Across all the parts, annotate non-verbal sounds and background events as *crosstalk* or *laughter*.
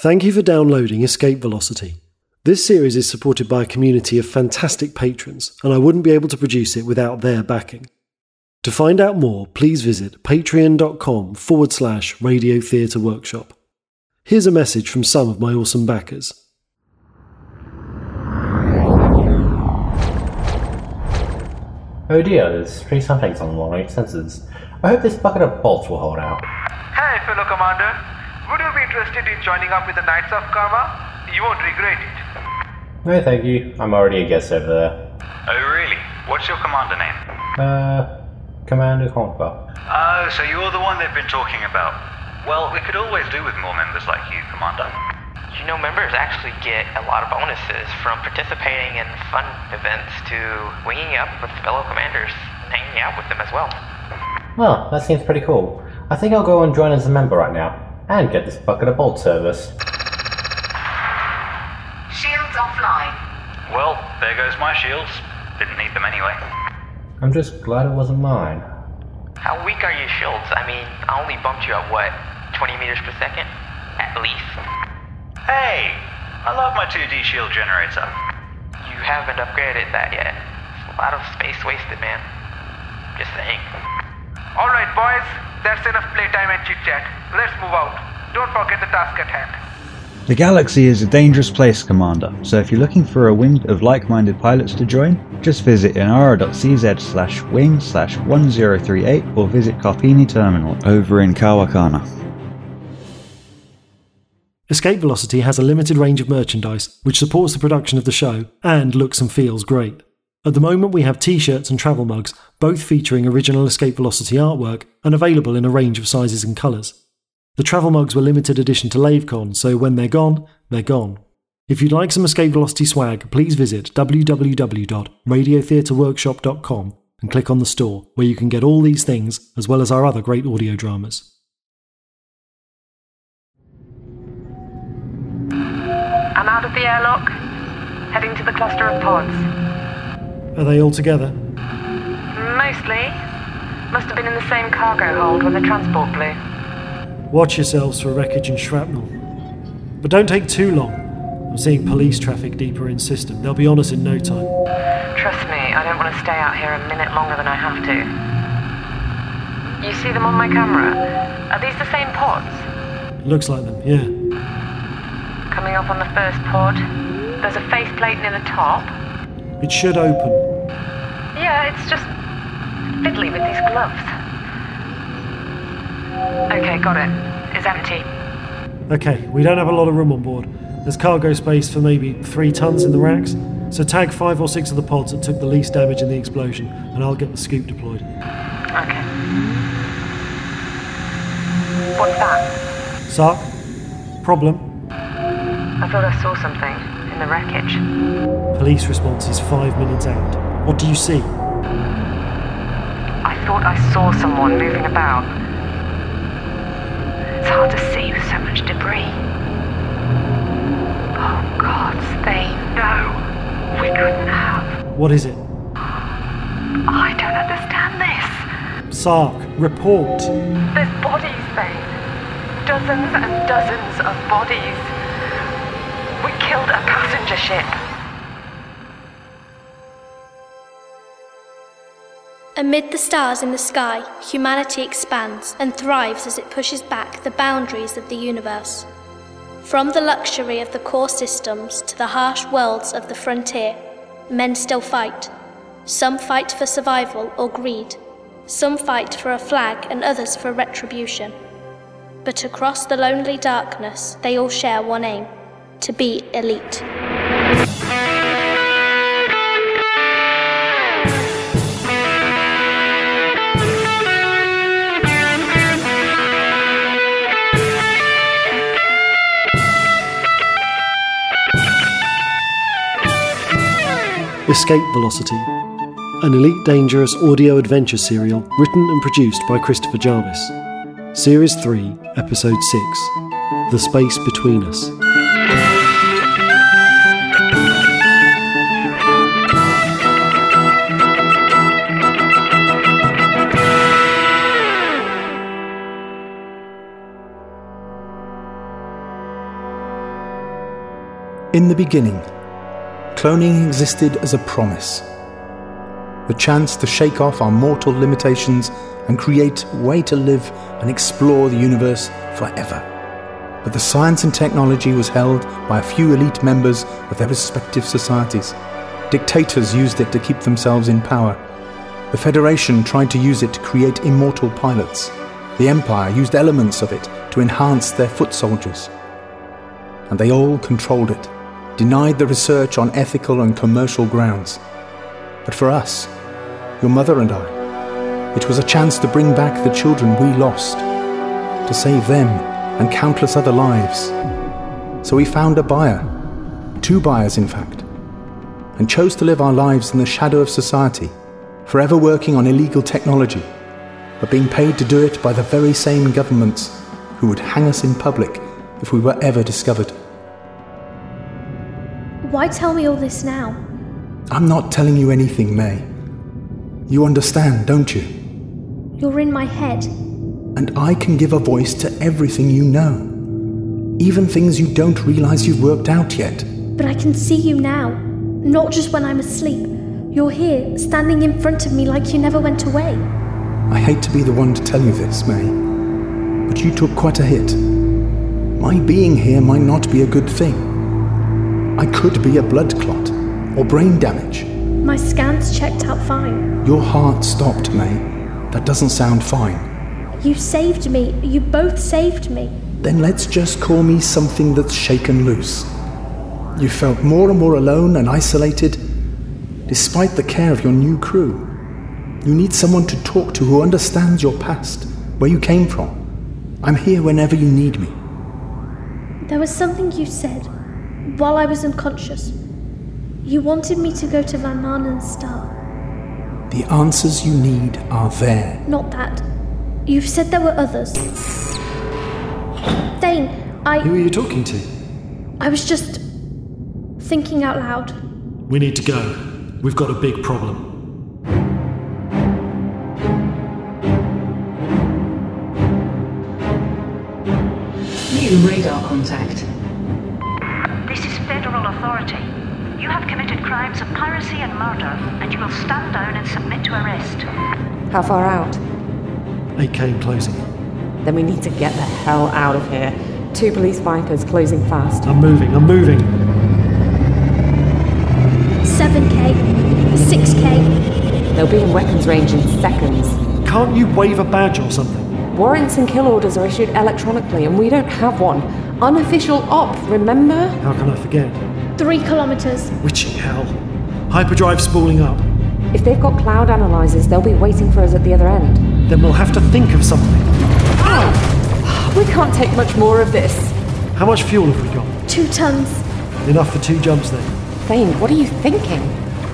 Thank you for downloading Escape Velocity. This series is supported by a community of fantastic patrons, and I wouldn't be able to produce it without their backing. To find out more, please visit patreon.com forward slash radio theatre workshop. Here's a message from some of my awesome backers. Oh dear, there's three somethings on long range sensors. I hope this bucket of bolts will hold out. Hey, fellow commander. Would you be interested in joining up with the Knights of Karma? You won't regret it. No, thank you. I'm already a guest over there. Oh, really? What's your commander name? Uh, Commander Conquer. Oh, so you're the one they've been talking about. Well, we could always do with more members like you, Commander. You know, members actually get a lot of bonuses from participating in fun events to winging up with fellow commanders and hanging out with them as well. Well, that seems pretty cool. I think I'll go and join as a member right now, and get this bucket of bolt service. Shields offline. Well, there goes my shields. Didn't need them anyway. I'm just glad it wasn't mine. How weak are your shields? I mean, I only bumped you at what, 20 meters per second? At least. Hey! I love my 2D shield generator. You haven't upgraded that yet. It's a lot of space wasted, man. Just saying. Alright, boys. That's enough playtime and chit chat. Let's move out. Don't forget the task at hand. The galaxy is a dangerous place, Commander, so if you're looking for a wing of like-minded pilots to join, just visit inara.cz slash wing slash 1038 or visit Carpini Terminal over in Kawakana. Escape Velocity has a limited range of merchandise which supports the production of the show and looks and feels great. At the moment, we have t shirts and travel mugs, both featuring original Escape Velocity artwork and available in a range of sizes and colours. The travel mugs were limited edition to LaveCon, so when they're gone, they're gone. If you'd like some Escape Velocity swag, please visit www.radiotheatreworkshop.com and click on the store, where you can get all these things as well as our other great audio dramas. I'm out of the airlock. Heading to the cluster of pods. Are they all together? Mostly. Must have been in the same cargo hold when the transport blew. Watch yourselves for wreckage and shrapnel. But don't take too long. I'm seeing police traffic deeper in system. They'll be on us in no time. Trust me, I don't want to stay out here a minute longer than I have to. You see them on my camera? Are these the same pods? Looks like them, yeah. Coming up on the first pod. There's a faceplate near the top. It should open. Yeah, it's just fiddly with these gloves. Okay, got it. It's empty. Okay, we don't have a lot of room on board. There's cargo space for maybe three tons in the racks, so tag five or six of the pods that took the least damage in the explosion, and I'll get the scoop deployed. Okay. What's that? Sark? Problem? I thought I saw something in the wreckage. Police response is five minutes out. What do you see? I thought I saw someone moving about. It's hard to see with so much debris. Oh, gods, they know. We couldn't have. What is it? I don't understand this. Sark, report. There's bodies, Thane. Dozens and dozens of bodies. Killed a passenger ship. Amid the stars in the sky, humanity expands and thrives as it pushes back the boundaries of the universe. From the luxury of the core systems to the harsh worlds of the frontier, men still fight. Some fight for survival or greed. Some fight for a flag and others for retribution. But across the lonely darkness, they all share one aim to be elite. Escape Velocity, an Elite Dangerous audio adventure serial written and produced by Christopher Jarvis. Series 3, Episode 6 The Space Between Us. In the beginning, cloning existed as a promise. The chance to shake off our mortal limitations and create a way to live and explore the universe forever. But the science and technology was held by a few elite members of their respective societies. Dictators used it to keep themselves in power. The Federation tried to use it to create immortal pilots. The Empire used elements of it to enhance their foot soldiers. And they all controlled it, denied the research on ethical and commercial grounds. But for us, your mother and I, it was a chance to bring back the children we lost, to save them and countless other lives. So we found a buyer, two buyers in fact, and chose to live our lives in the shadow of society, forever working on illegal technology, but being paid to do it by the very same governments who would hang us in public if we were ever discovered. Why tell me all this now? I'm not telling you anything, May. You understand, don't you? You're in my head. And I can give a voice to everything you know. Even things you don't realize you've worked out yet. But I can see you now, not just when I'm asleep. You're here, standing in front of me like you never went away. I hate to be the one to tell you this, May, but you took quite a hit. My being here might not be a good thing. I could be a blood clot or brain damage. My scans checked out fine. Your heart stopped, May. That doesn't sound fine. You saved me. You both saved me. Then let's just call me something that's shaken loose. You felt more and more alone and isolated, despite the care of your new crew. You need someone to talk to who understands your past, where you came from. I'm here whenever you need me. There was something you said while I was unconscious. You wanted me to go to Van Maanen's star. The answers you need are there. Not that. You've said there were others. Thane, I. Who are you talking to? I was just. thinking out loud. We need to go. We've got a big problem. New radar contact. This is federal authority. You have committed crimes of piracy and murder, and you will stand down and submit to arrest. How far out? 8k closing. Then we need to get the hell out of here. Two police Vipers closing fast. I'm moving, I'm moving. 7k. 6k. They'll be in weapons range in seconds. Can't you wave a badge or something? Warrants and kill orders are issued electronically, and we don't have one. Unofficial op, remember? How can I forget? Three kilometers. Witching hell. Hyperdrive spooling up. If they've got cloud analyzers, they'll be waiting for us at the other end. Then we'll have to think of something. We can't take much more of this. How much fuel have we got? Two tons. Enough for two jumps then. Thane, what are you thinking?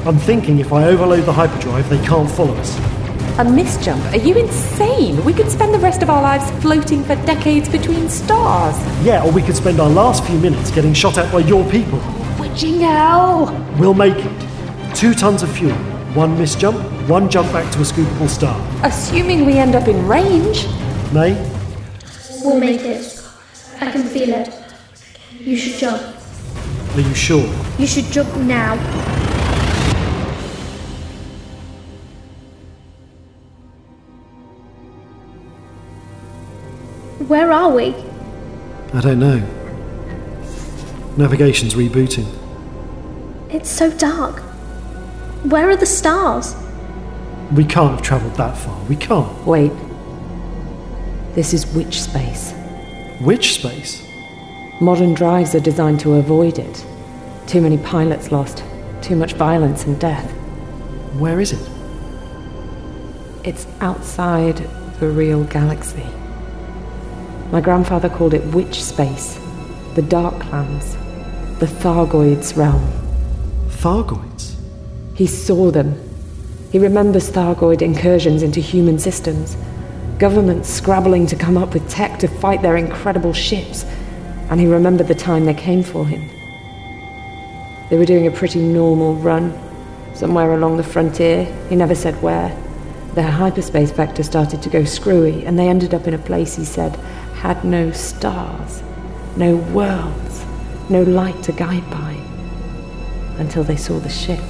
I'm thinking if I overload the hyperdrive, they can't follow us. A misjump? Are you insane? We could spend the rest of our lives floating for decades between stars. Yeah, or we could spend our last few minutes getting shot at by your people. Witching hell! We'll make it. Two tons of fuel, one misjump, one jump back to a scoopable star. Assuming we end up in range. May? We'll make it. I can feel it. You should jump. Are you sure? You should jump now. Where are we? I don't know. Navigation's rebooting. It's so dark. Where are the stars? We can't have travelled that far. We can't. Wait. This is witch space. Which space? Modern drives are designed to avoid it. Too many pilots lost. Too much violence and death. Where is it? It's outside the real galaxy. My grandfather called it witch space, the Darklands, the Thargoids realm. Thargoids? He saw them. He remembers Thargoid incursions into human systems, governments scrabbling to come up with tech to fight their incredible ships, and he remembered the time they came for him. They were doing a pretty normal run, somewhere along the frontier, he never said where. Their hyperspace vector started to go screwy, and they ended up in a place he said had no stars, no worlds, no light to guide by, until they saw the ship.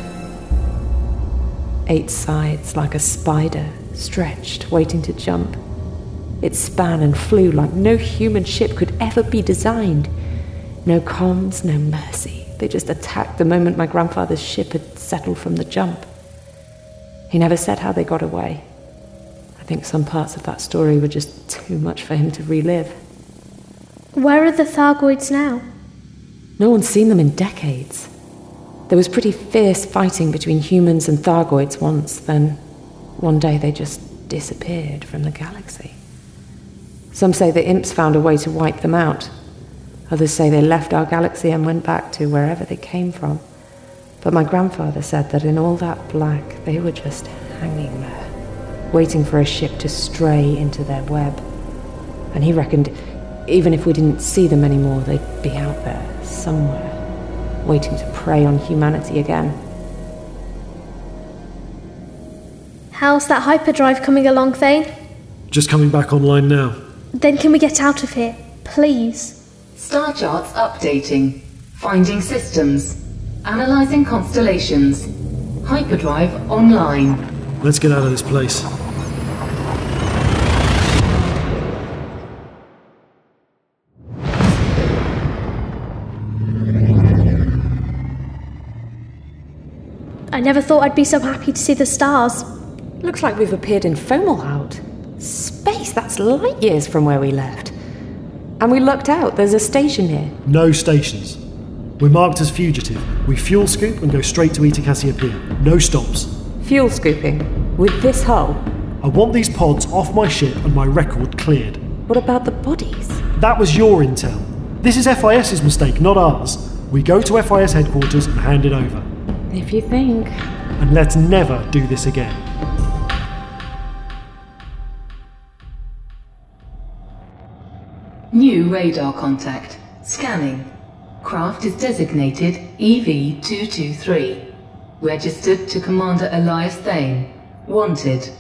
Eight sides like a spider, stretched, waiting to jump. It span and flew like no human ship could ever be designed. No comms, no mercy. They just attacked the moment my grandfather's ship had settled from the jump. He never said how they got away. I think some parts of that story were just too much for him to relive. Where are the Thargoids now? No one's seen them in decades. There was pretty fierce fighting between humans and Thargoids once, then one day they just disappeared from the galaxy. Some say the imps found a way to wipe them out. Others say they left our galaxy and went back to wherever they came from. But my grandfather said that in all that black, they were just hanging there, waiting for a ship to stray into their web. And he reckoned even if we didn't see them anymore, they'd be out there, somewhere, waiting to prey on humanity again. How's that hyperdrive coming along, Thane? Just coming back online now. Then can we get out of here? Please. Star charts updating. Finding systems. Analyzing constellations. Hyperdrive online. Let's get out of this place. I never thought I'd be so happy to see the stars. Looks like we've appeared in Fomalhaut. Space, that's light years from where we left. And we lucked out, there's a station here. No stations. We're marked as fugitive. We fuel scoop and go straight to Eta Cassiopeia. No stops. Fuel scooping? With this hull? I want these pods off my ship and my record cleared. What about the bodies? That was your intel. This is FIS's mistake, not ours. We go to FIS headquarters and hand it over. If you think. And let's never do this again. New radar contact. Scanning. Craft is designated EV 223. Registered to Commander Elias Thane. Wanted.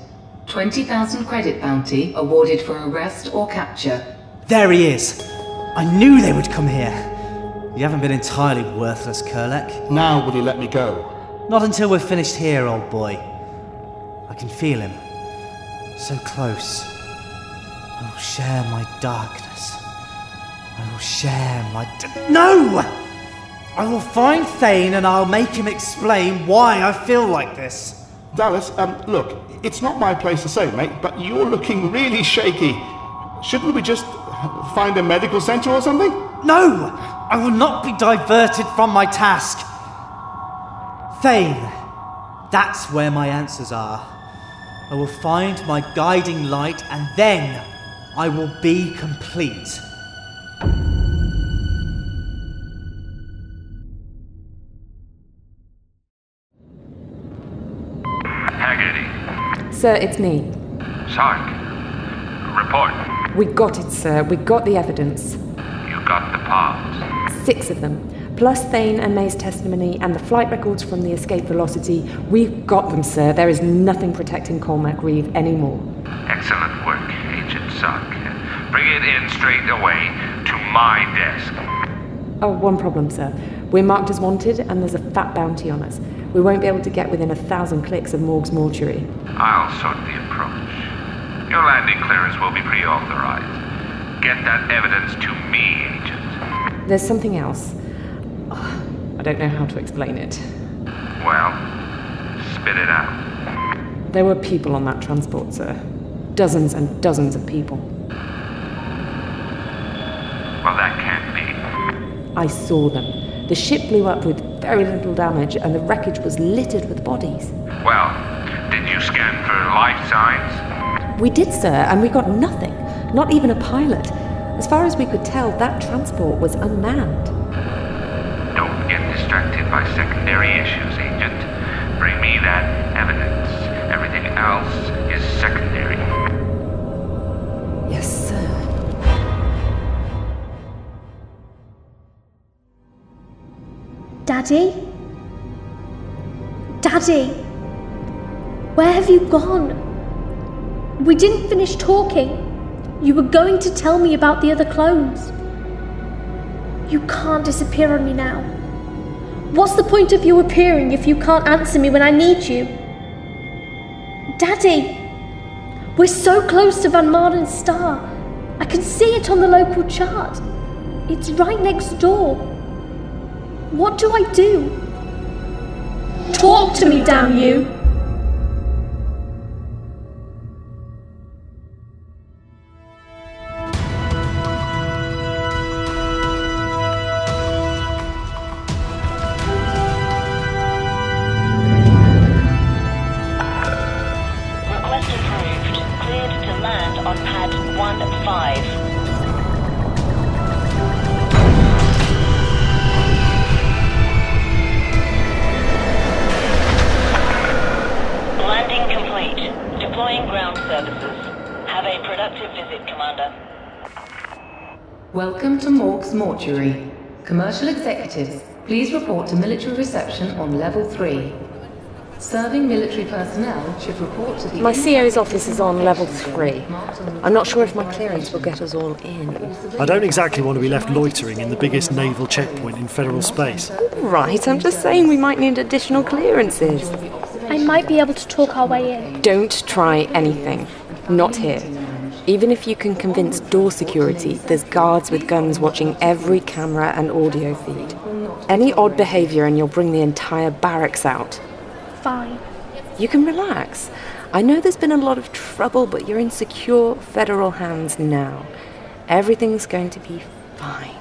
20,000 credit bounty awarded for arrest or capture. There he is! I knew they would come here! You haven't been entirely worthless, Kurlek. Now will you let me go? Not until we're finished here, old boy. I can feel him. So close. I will share my darkness. I will share my. D- no! I will find Thane and I'll make him explain why I feel like this. Dallas, um, look, it's not my place to say, mate, but you're looking really shaky. Shouldn't we just find a medical center or something? No! I will not be diverted from my task. Thane, that's where my answers are. I will find my guiding light and then I will be complete. Haggerty. Sir, it's me. Sark. Report. We got it, sir. We got the evidence. You got the pods. Six of them. Plus Thane and May's testimony and the flight records from the escape velocity. We've got them, sir. There is nothing protecting Colmac Reeve anymore. Excellent work, Agent Sark. Bring it in straight away to my desk. Oh, one problem, sir. We're marked as wanted, and there's a fat bounty on us. We won't be able to get within a thousand clicks of Morg's mortuary. I'll sort the approach. Your landing clearance will be pre-authorized. Get that evidence to me. There's something else. I don't know how to explain it. Well, spit it out. There were people on that transport, sir. Dozens and dozens of people. Well, that can't be. I saw them. The ship blew up with very little damage, and the wreckage was littered with bodies. Well, did you scan for life signs? We did, sir, and we got nothing. Not even a pilot. As far as we could tell, that transport was unmanned. Don't get distracted by secondary issues, Agent. Bring me that evidence. Everything else is secondary. Yes, sir. Daddy? Daddy? Where have you gone? We didn't finish talking. You were going to tell me about the other clones. You can't disappear on me now. What's the point of you appearing if you can't answer me when I need you? Daddy! We're so close to Van Maanen's star. I can see it on the local chart. It's right next door. What do I do? Talk to me, damn you! Mortuary. Commercial executives, please report to military reception on level 3. Serving military personnel should report to the My CO's office is on level three. I'm not sure if my clearance will get us all in. I don't exactly want to be left loitering in the biggest naval checkpoint in federal space. Right, I'm just saying we might need additional clearances. I might be able to talk our way in. Don't try anything. Not here. Even if you can convince door security, there's guards with guns watching every camera and audio feed. Any odd behaviour and you'll bring the entire barracks out. Fine. You can relax. I know there's been a lot of trouble, but you're in secure federal hands now. Everything's going to be fine.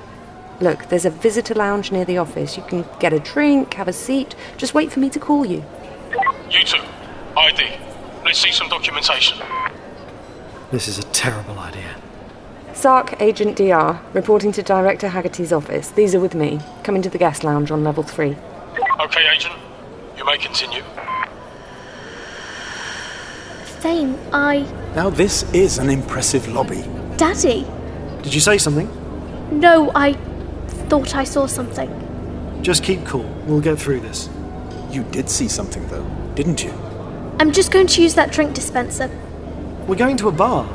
Look, there's a visitor lounge near the office. You can get a drink, have a seat. Just wait for me to call you. You two, ID. Let's see some documentation. This is a terrible idea. Sark, Agent DR, reporting to Director Haggerty's office. These are with me. Come into the guest lounge on level three. Okay, Agent. You may continue. Thane, I. Now, this is an impressive lobby. Daddy! Did you say something? No, I thought I saw something. Just keep cool. We'll get through this. You did see something, though, didn't you? I'm just going to use that drink dispenser. We're going to a bar.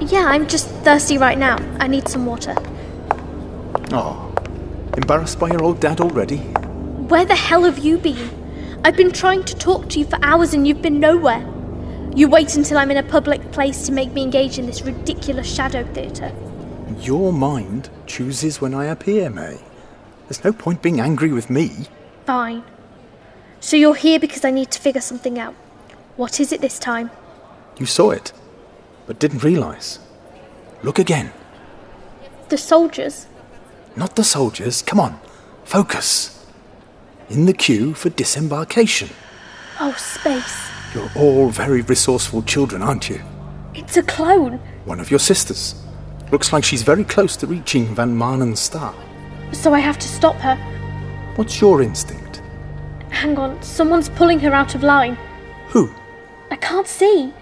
Yeah, I'm just thirsty right now. I need some water. Oh, embarrassed by your old dad already? Where the hell have you been? I've been trying to talk to you for hours and you've been nowhere. You wait until I'm in a public place to make me engage in this ridiculous shadow theatre. Your mind chooses when I appear, May. There's no point being angry with me. Fine. So you're here because I need to figure something out. What is it this time? You saw it, but didn't realize. Look again. The soldiers? Not the soldiers. Come on, focus. In the queue for disembarkation. Oh, space. You're all very resourceful children, aren't you? It's a clone. One of your sisters. Looks like she's very close to reaching Van Maanen's star. So I have to stop her. What's your instinct? Hang on, someone's pulling her out of line. Who? I can't see.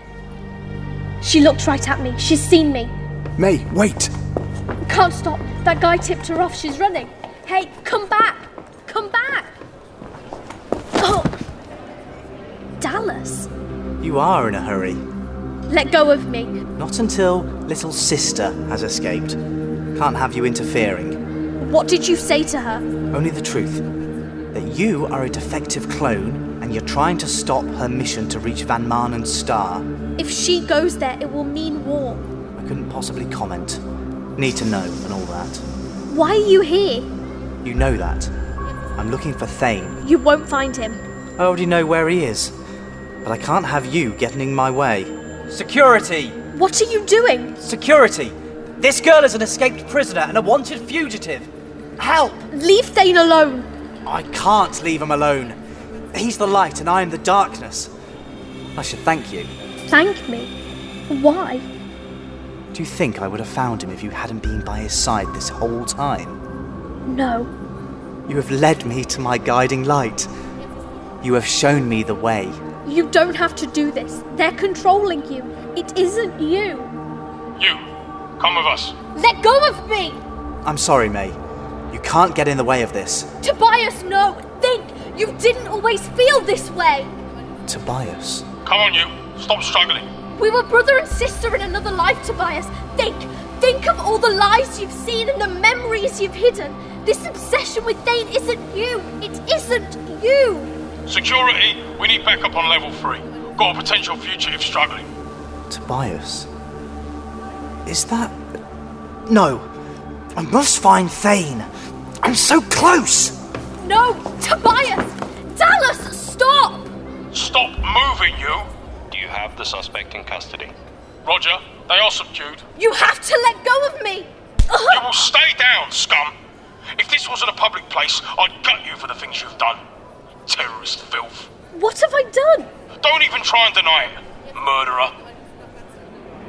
She looked right at me. She's seen me. May, wait! Can't stop. That guy tipped her off. She's running. Hey, come back! Come back! Oh! Dallas! You are in a hurry. Let go of me. Not until little sister has escaped. Can't have you interfering. What did you say to her? Only the truth. That you are a defective clone and you're trying to stop her mission to reach Van Maanen's star. If she goes there, it will mean war. I couldn't possibly comment. Need to know and all that. Why are you here? You know that. I'm looking for Thane. You won't find him. I already know where he is. But I can't have you getting in my way. Security! What are you doing? Security! This girl is an escaped prisoner and a wanted fugitive. Help! Leave Thane alone. I can't leave him alone. He's the light and I am the darkness. I should thank you. Thank me. Why? Do you think I would have found him if you hadn't been by his side this whole time? No. You have led me to my guiding light. You have shown me the way. You don't have to do this. They're controlling you. It isn't you. You, come with us. Let go of me! I'm sorry, May. You can't get in the way of this. Tobias, no! Think! You didn't always feel this way! Tobias. Come on, you. Stop struggling. We were brother and sister in another life, Tobias. Think! Think of all the lies you've seen and the memories you've hidden. This obsession with Thane isn't you. It isn't you. Security, we need backup on level three. Got a potential future if struggling. Tobias? Is that. No! I must find Thane! I'm so close! No, Tobias! Dallas, stop! Stop moving, you! Do you have the suspect in custody? Roger, they are subdued. You have to let go of me! You will stay down, scum! If this wasn't a public place, I'd gut you for the things you've done. Terrorist filth. What have I done? Don't even try and deny it, murderer.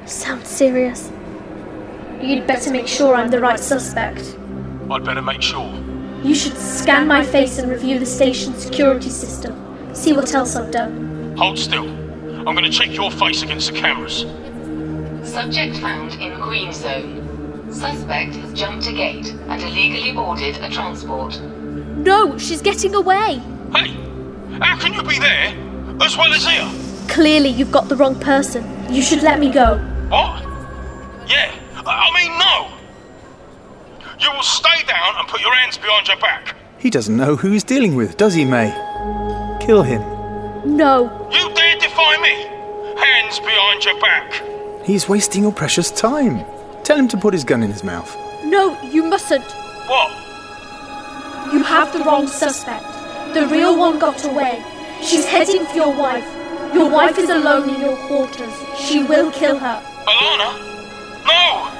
Sounds serious. You'd better make sure I'm the right suspect. I'd better make sure. You should scan my face and review the station's security system. See what else I've done. Hold still. I'm gonna check your face against the cameras. Subject found in green zone. Suspect has jumped a gate and illegally boarded a transport. No, she's getting away. Hey, how can you be there as well as here? Clearly, you've got the wrong person. You should let me go. What? Yeah, I I mean, no. You will stay down and put your hands behind your back. He doesn't know who he's dealing with, does he, May? Kill him. No. You dare defy me? Hands behind your back. He's wasting your precious time. Tell him to put his gun in his mouth. No, you mustn't. What? You have the wrong suspect. The real one got away. She's heading for your wife. Your wife is alone in your quarters. She will kill her. Alana? No!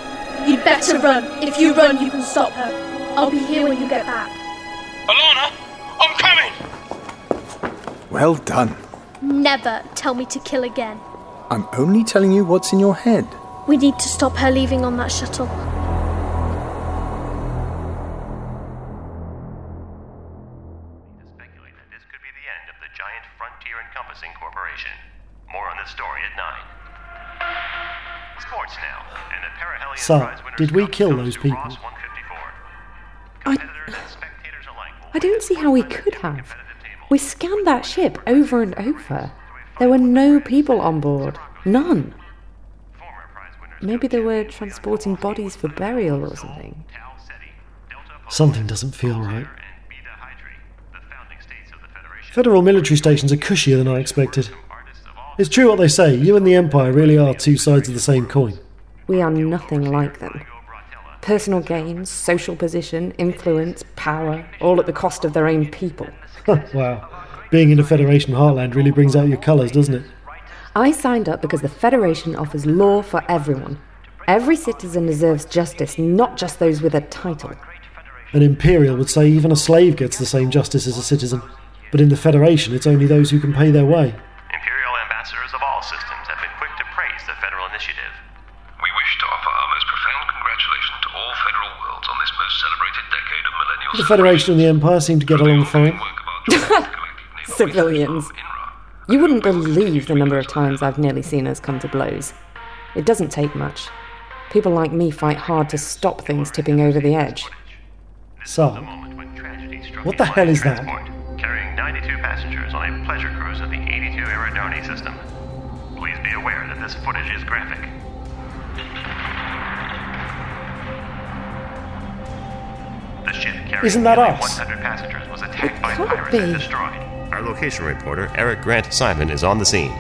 You'd better run. If you run, you can stop her. I'll be here when you get back. Alana, I'm coming! Well done. Never tell me to kill again. I'm only telling you what's in your head. We need to stop her leaving on that shuttle. A Perihelion So, did we kill those people? I, I don't see how we could have. We scanned that ship over and over. There were no people on board. None. Maybe they were transporting bodies for burial or something. Something doesn't feel right. Federal military stations are cushier than I expected. It's true what they say, you and the Empire really are two sides of the same coin. We are nothing like them. Personal gains, social position, influence, power, all at the cost of their own people. *laughs* wow. Being in a Federation heartland really brings out your colours, doesn't it? I signed up because the Federation offers law for everyone. Every citizen deserves justice, not just those with a title. An Imperial would say even a slave gets the same justice as a citizen. But in the Federation, it's only those who can pay their way. The Federation and the Empire seem to get along fine. *laughs* Civilians. You wouldn't believe the number of times I've nearly seen us come to blows. It doesn't take much. People like me fight hard to stop things tipping over the edge. So, what the hell is that? Carrying 92 passengers on a pleasure cruise of the 82 Eridani system. Please be aware that this footage is graphic. The ship carrying Isn't that us? 100 passengers was attacked by can't pirates and be. destroyed. Our location reporter, Eric Grant Simon, is on the scene.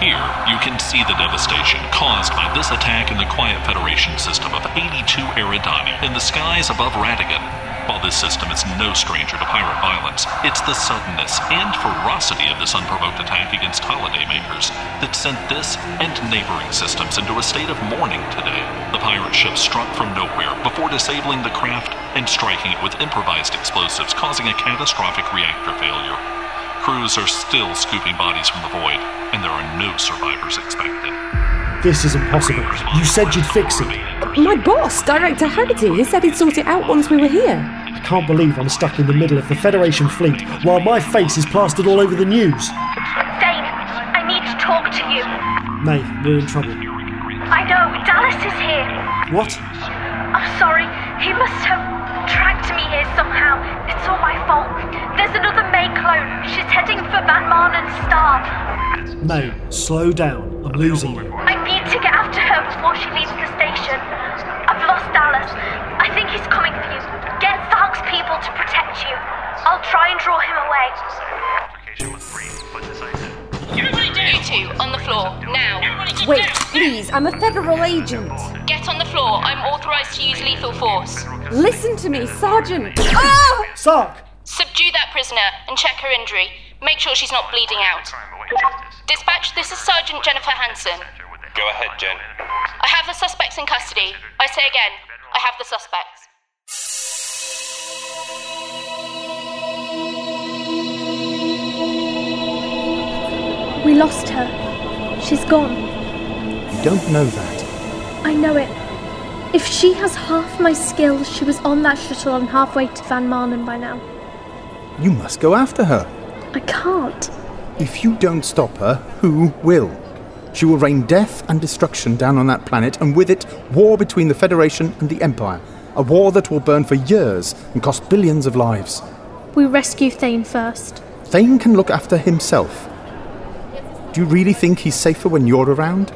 Here, you can see the devastation caused by this attack in the Quiet Federation system of 82 Eridani in the skies above Radigan. While this system is no stranger to pirate violence, it's the suddenness and ferocity of this unprovoked attack against holidaymakers that sent this and neighboring systems into a state of mourning today. The pirate ship struck from nowhere before disabling the craft and striking it with improvised explosives, causing a catastrophic reactor failure. Crews are still scooping bodies from the void, and there are no survivors expected. This is impossible. You said you'd fix it. My boss, Director Haggerty, he said he'd sort it out once we were here. I can't believe I'm stuck in the middle of the Federation fleet while my face is plastered all over the news. Dane, I need to talk to you. May, we're in trouble. I know, Dallas is here. What? I'm sorry, he must have tracked me here somehow. It's all my fault. There's another May clone. She's heading for Van Maanen's star. May, slow down. I'm losing you. Wait, please, I'm a federal agent. Get on the floor. I'm authorized to use lethal force. Listen to me, Sergeant. Ah! Sark! Subdue that prisoner and check her injury. Make sure she's not bleeding out. Dispatch, this is Sergeant Jennifer Hansen. Go ahead, Jen. I have the suspects in custody. I say again, I have the suspects. We lost her. She's gone. Don't know that. I know it. If she has half my skills, she was on that shuttle on halfway to Van Maanen by now. You must go after her. I can't. If you don't stop her, who will? She will rain death and destruction down on that planet, and with it, war between the Federation and the Empire. A war that will burn for years and cost billions of lives. We rescue Thane first. Thane can look after himself. Do you really think he's safer when you're around?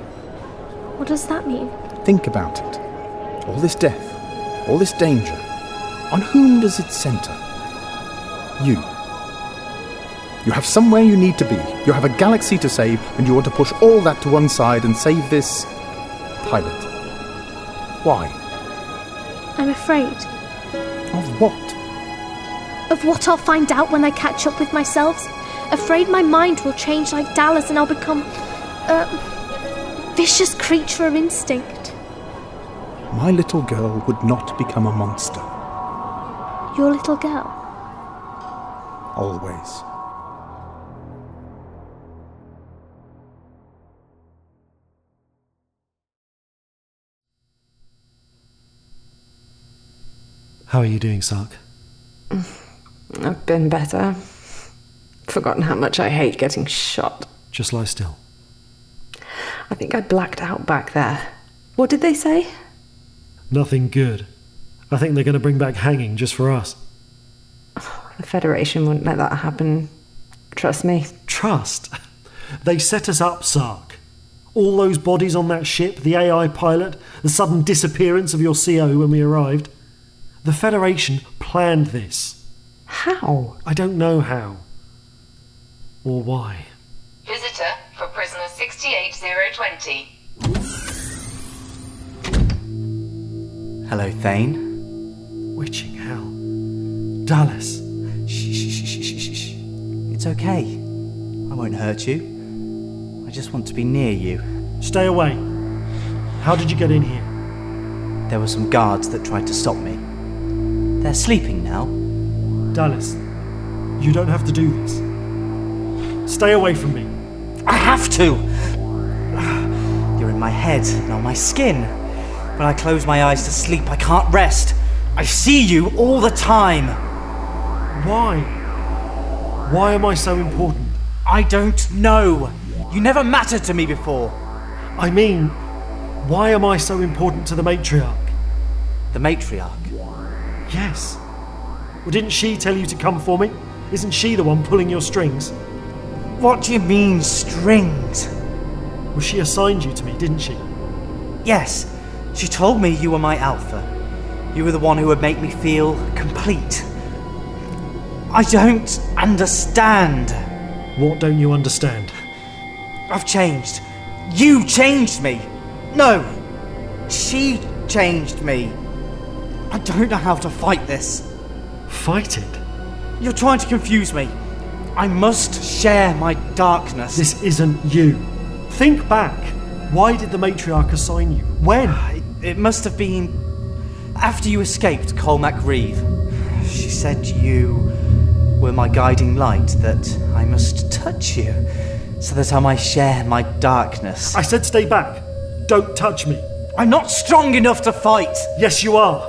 What does that mean? Think about it. All this death, all this danger. On whom does it center? You. You have somewhere you need to be. You have a galaxy to save, and you want to push all that to one side and save this pilot. Why? I'm afraid. Of what? Of what I'll find out when I catch up with myself. Afraid my mind will change like Dallas and I'll become a vicious creature of instinct. My little girl would not become a monster. Your little girl. Always. How are you doing, Sark? Mm, I've been better. Forgotten how much I hate getting shot. Just lie still. I think I blacked out back there. What did they say? Nothing good. I think they're going to bring back hanging just for us. *sighs* The Federation wouldn't let that happen. Trust me. Trust? They set us up, Sark. All those bodies on that ship, the AI pilot, the sudden disappearance of your CO when we arrived. The Federation planned this. How? I don't know how. Or why. Visitor for prisoner 68020. Hello, Thane. Witching hell. Dallas. Shh, shh, shh, shh, shh, shh. It's okay. I won't hurt you. I just want to be near you. Stay away. How did you get in here? There were some guards that tried to stop me. They're sleeping now. Dallas, you don't have to do this. Stay away from me. I have to! You're in my head and on my skin. When I close my eyes to sleep, I can't rest. I see you all the time. Why? Why am I so important? I don't know. You never mattered to me before. I mean, why am I so important to the matriarch? The matriarch? Yes. Well, didn't she tell you to come for me? Isn't she the one pulling your strings? What do you mean, strings? Well, she assigned you to me, didn't she? Yes, she told me you were my alpha. You were the one who would make me feel complete. I don't understand. What don't you understand? I've changed. You changed me. No, she changed me. I don't know how to fight this. Fight it? You're trying to confuse me. I must share my darkness. This isn't you. Think back. Why did the matriarch assign you? When? Ah, it must have been after you escaped Colmac Reeve. She said you were my guiding light, that I must touch you so that I might share my darkness. I said stay back. Don't touch me. I'm not strong enough to fight. Yes, you are.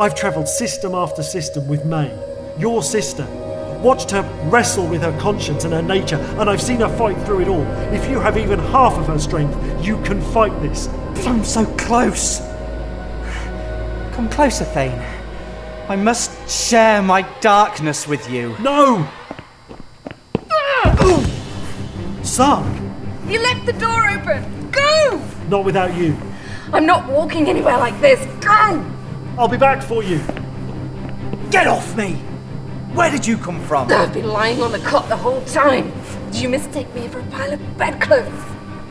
I've travelled system after system with May, your sister. Watched her wrestle with her conscience and her nature, and I've seen her fight through it all. If you have even half of her strength, you can fight this. But I'm so close. Come closer, Thane. I must share my darkness with you. No! Sark! You left the door open! Go! Not without you. I'm not walking anywhere like this. Go! I'll be back for you. Get off me! Where did you come from? I've been lying on the cot the whole time. Did you mistake me for a pile of bedclothes?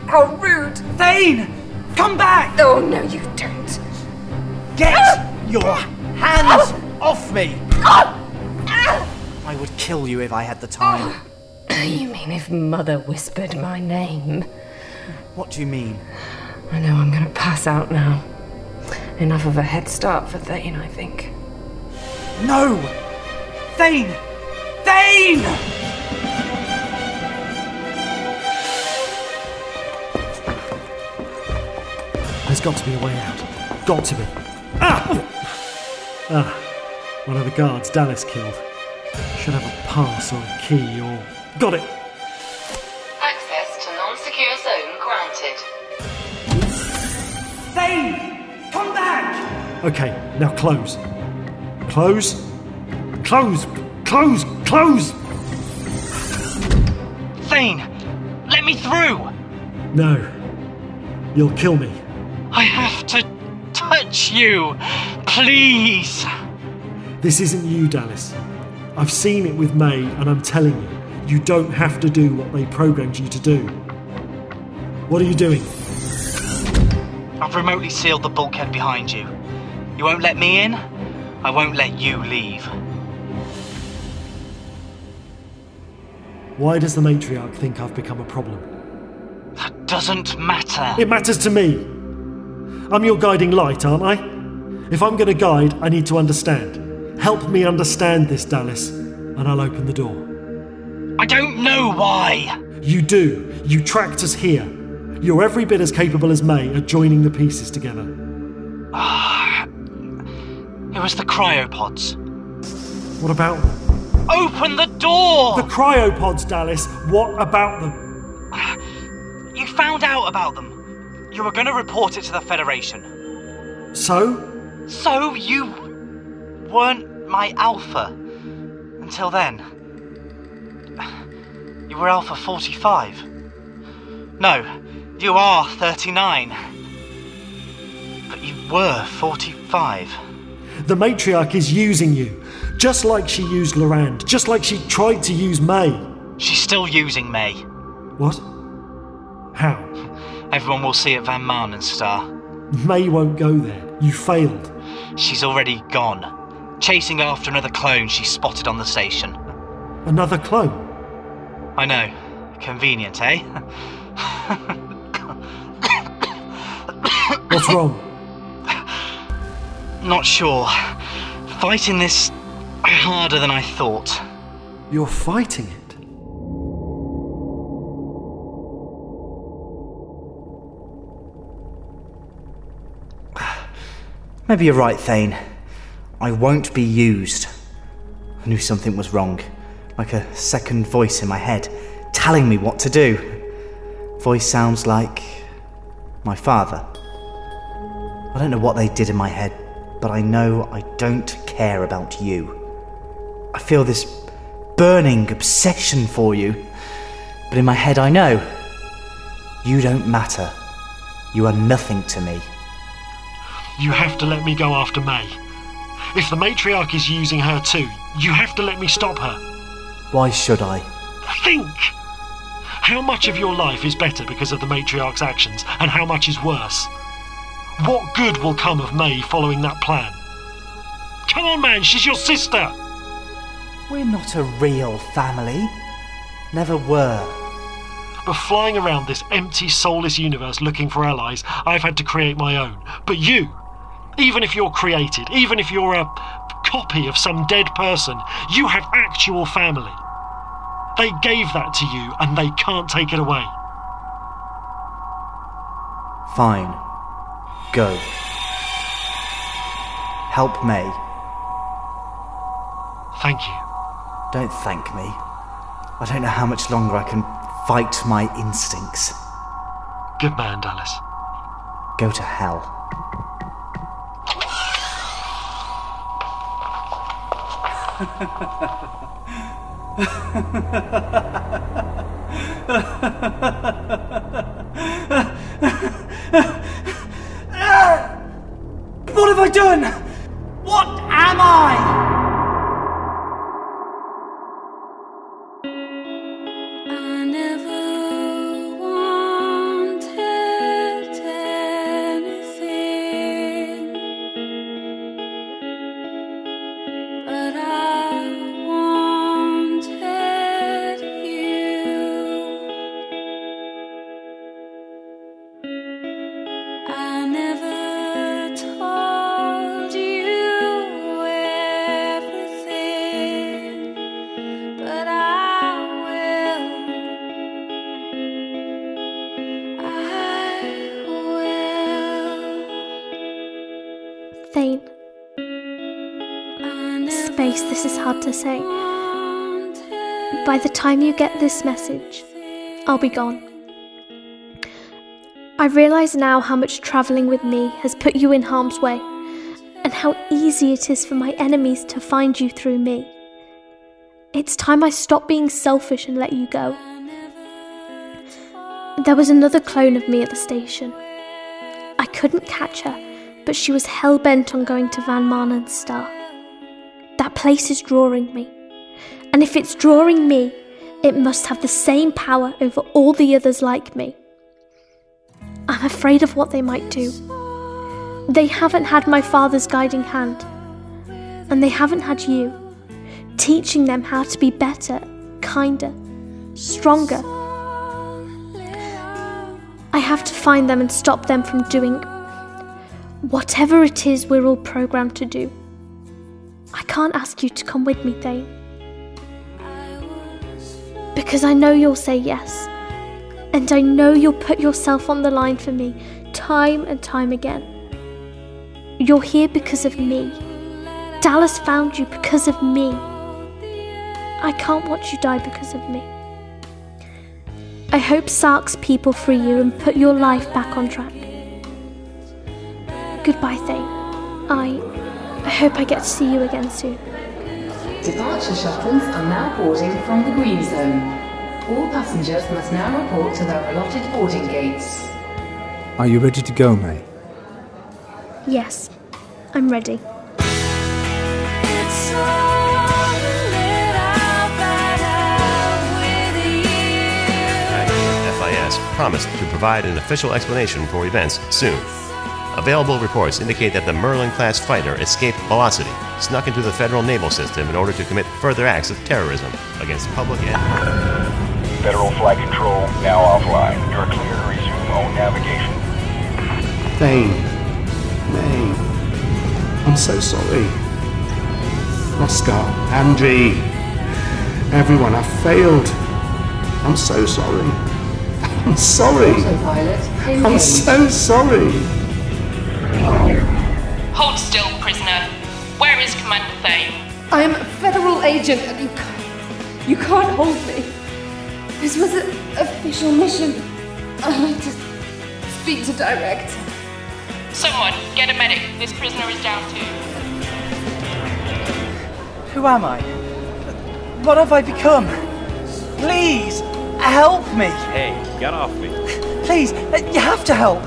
How rude! Thane! Come back! Oh, no, you don't. Get ah! your hands off me! Ah! I would kill you if I had the time. Ah! You mean if Mother whispered my name? What do you mean? I know I'm gonna pass out now. Enough of a head start for Thane, I think. No! Thane! Thane! There's got to be a way out. Got to be. Ah! Ah. One of the guards Dallas killed. Should have a pass or a key or. Got it! Access to non-secure zone granted. Thane! Come back! Okay, now close. Close. Close. Close. Close! Thane! Let me through! No. You'll kill me. I have to touch you! Please! This isn't you, Dallas. I've seen it with May, and I'm telling you, you don't have to do what they programmed you to do. What are you doing? I've remotely sealed the bulkhead behind you. You won't let me in? I won't let you leave. Why does the matriarch think I've become a problem? That doesn't matter. It matters to me. I'm your guiding light, aren't I? If I'm going to guide, I need to understand. Help me understand this, Dallas, and I'll open the door. I don't know why. You do. You tracked us here. You're every bit as capable as May at joining the pieces together. Ah, it was the cryopods. What about them? Open the door! The cryopods, Dallas. What about them? You found out about them. You were going to report it to the Federation. So? So you weren't my alpha until then. You were alpha 45. No, you are 39. But you were 45. The matriarch is using you, just like she used Lorand, just like she tried to use May. She's still using May. What? How? Everyone will see at Van Maanen's Star. May won't go there. You failed. She's already gone, chasing after another clone she spotted on the station. Another clone? I know. Convenient, eh? What's wrong? Not sure. Fighting this harder than I thought. You're fighting it? *sighs* Maybe you're right, Thane. I won't be used. I knew something was wrong, like a second voice in my head telling me what to do. Voice sounds like my father. I don't know what they did in my head, but I know I don't care about you. I feel this burning obsession for you, but in my head I know you don't matter. You are nothing to me. You have to let me go after May. If the matriarch is using her too, you have to let me stop her. Why should I? Think! How much of your life is better because of the matriarch's actions, and how much is worse? What good will come of May following that plan? Come on, man, she's your sister! We're not a real family. Never were. But flying around this empty, soulless universe looking for allies, I've had to create my own. But you, even if you're created, even if you're a copy of some dead person, you have actual family. They gave that to you and they can't take it away. Fine. Go. Help May. Thank you. Don't thank me. I don't know how much longer I can fight my instincts. Good man, Dallas. Go to hell. *laughs* By the time you get this message, I'll be gone. I realise now how much travelling with me has put you in harm's way, and how easy it is for my enemies to find you through me. It's time I stop being selfish and let you go. There was another clone of me at the station. I couldn't catch her, but she was hell bent on going to Van Maanen's star. That place is drawing me. And if it's drawing me, it must have the same power over all the others like me. I'm afraid of what they might do. They haven't had my father's guiding hand, and they haven't had you, teaching them how to be better, kinder, stronger. I have to find them and stop them from doing whatever it is we're all programmed to do. I can't ask you to come with me, Thane. Because I know you'll say yes. And I know you'll put yourself on the line for me time and time again. You're here because of me. Dallas found you because of me. I can't watch you die because of me. I hope Sark's people free you and put your life back on track. Goodbye, Thane. I. I hope I get to see you again soon. Departure shuttles are now boarding from the green zone. All passengers must now report to their allotted boarding gates. Are you ready to go, May? Yes, I'm ready. FIS promised to provide an official explanation for events soon. Available reports indicate that the Merlin class fighter escaped Velocity, snuck into the federal naval system in order to commit further acts of terrorism against the public and. Federal flight control now offline. You're clear to resume own navigation. Thane. May. I'm so sorry. Oscar, Andy, everyone, I failed. I'm so sorry. *laughs* I'm sorry. Autopilot I'm so sorry. Hold still, prisoner. Where is Commander Thane? I am a federal agent and you can't, you can't hold me. This was an official mission. I'd like to speak to director. Someone, get a medic. This prisoner is down too. Who am I? What have I become? Please, help me! Hey, get off me. Please, you have to help!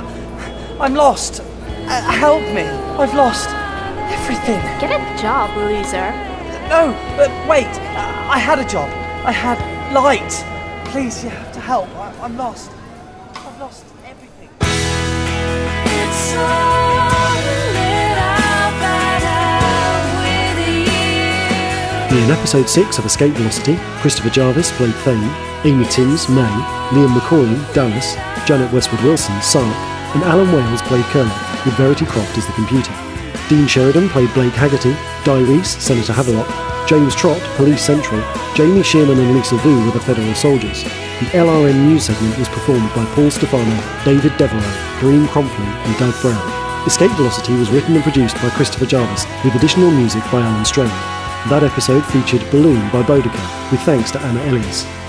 I'm lost. Uh, help me! I've lost everything. Get a job, loser. No, but wait. I had a job. I had light. Please, you have to help. I- I'm lost. I've lost everything. In episode 6 of Escape Velocity, Christopher Jarvis played Thane, Amy Timms, May, Liam McCoy, Dallas, Janet Westwood Wilson, Sark, and Alan Wales played Kermit, with Verity Croft as the computer. Dean Sheridan played Blake Haggerty, Di Reese, Senator Havelock, James Trott, Police Central, Jamie Shearman and Lisa Vu were the federal soldiers. The LRN news segment was performed by Paul Stefano, David Devereaux, Kareem Cromfley, and Doug Brown. Escape Velocity was written and produced by Christopher Jarvis, with additional music by Alan Strain. That episode featured Balloon by Boudica, with thanks to Anna Elias.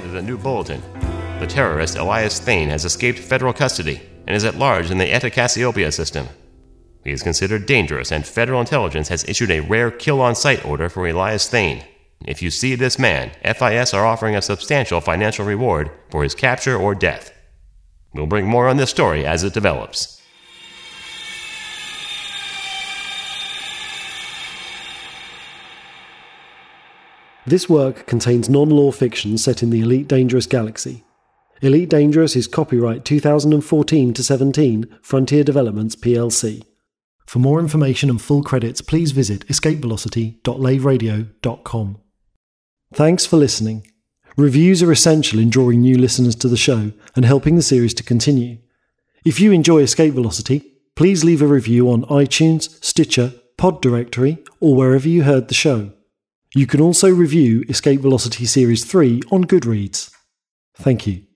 Handed a new bulletin. The terrorist Elias Thane has escaped federal custody and is at large in the Eta Cassiopeia system. He is considered dangerous, and federal intelligence has issued a rare kill on sight order for Elias Thane. If you see this man, FIS are offering a substantial financial reward for his capture or death. We'll bring more on this story as it develops. This work contains non law fiction set in the Elite Dangerous galaxy. Elite Dangerous is copyright 2014 to 17 Frontier Developments plc. For more information and full credits, please visit escapevelocity.laveradio.com. Thanks for listening. Reviews are essential in drawing new listeners to the show and helping the series to continue. If you enjoy Escape Velocity, please leave a review on iTunes, Stitcher, Pod Directory, or wherever you heard the show. You can also review Escape Velocity Series 3 on Goodreads. Thank you.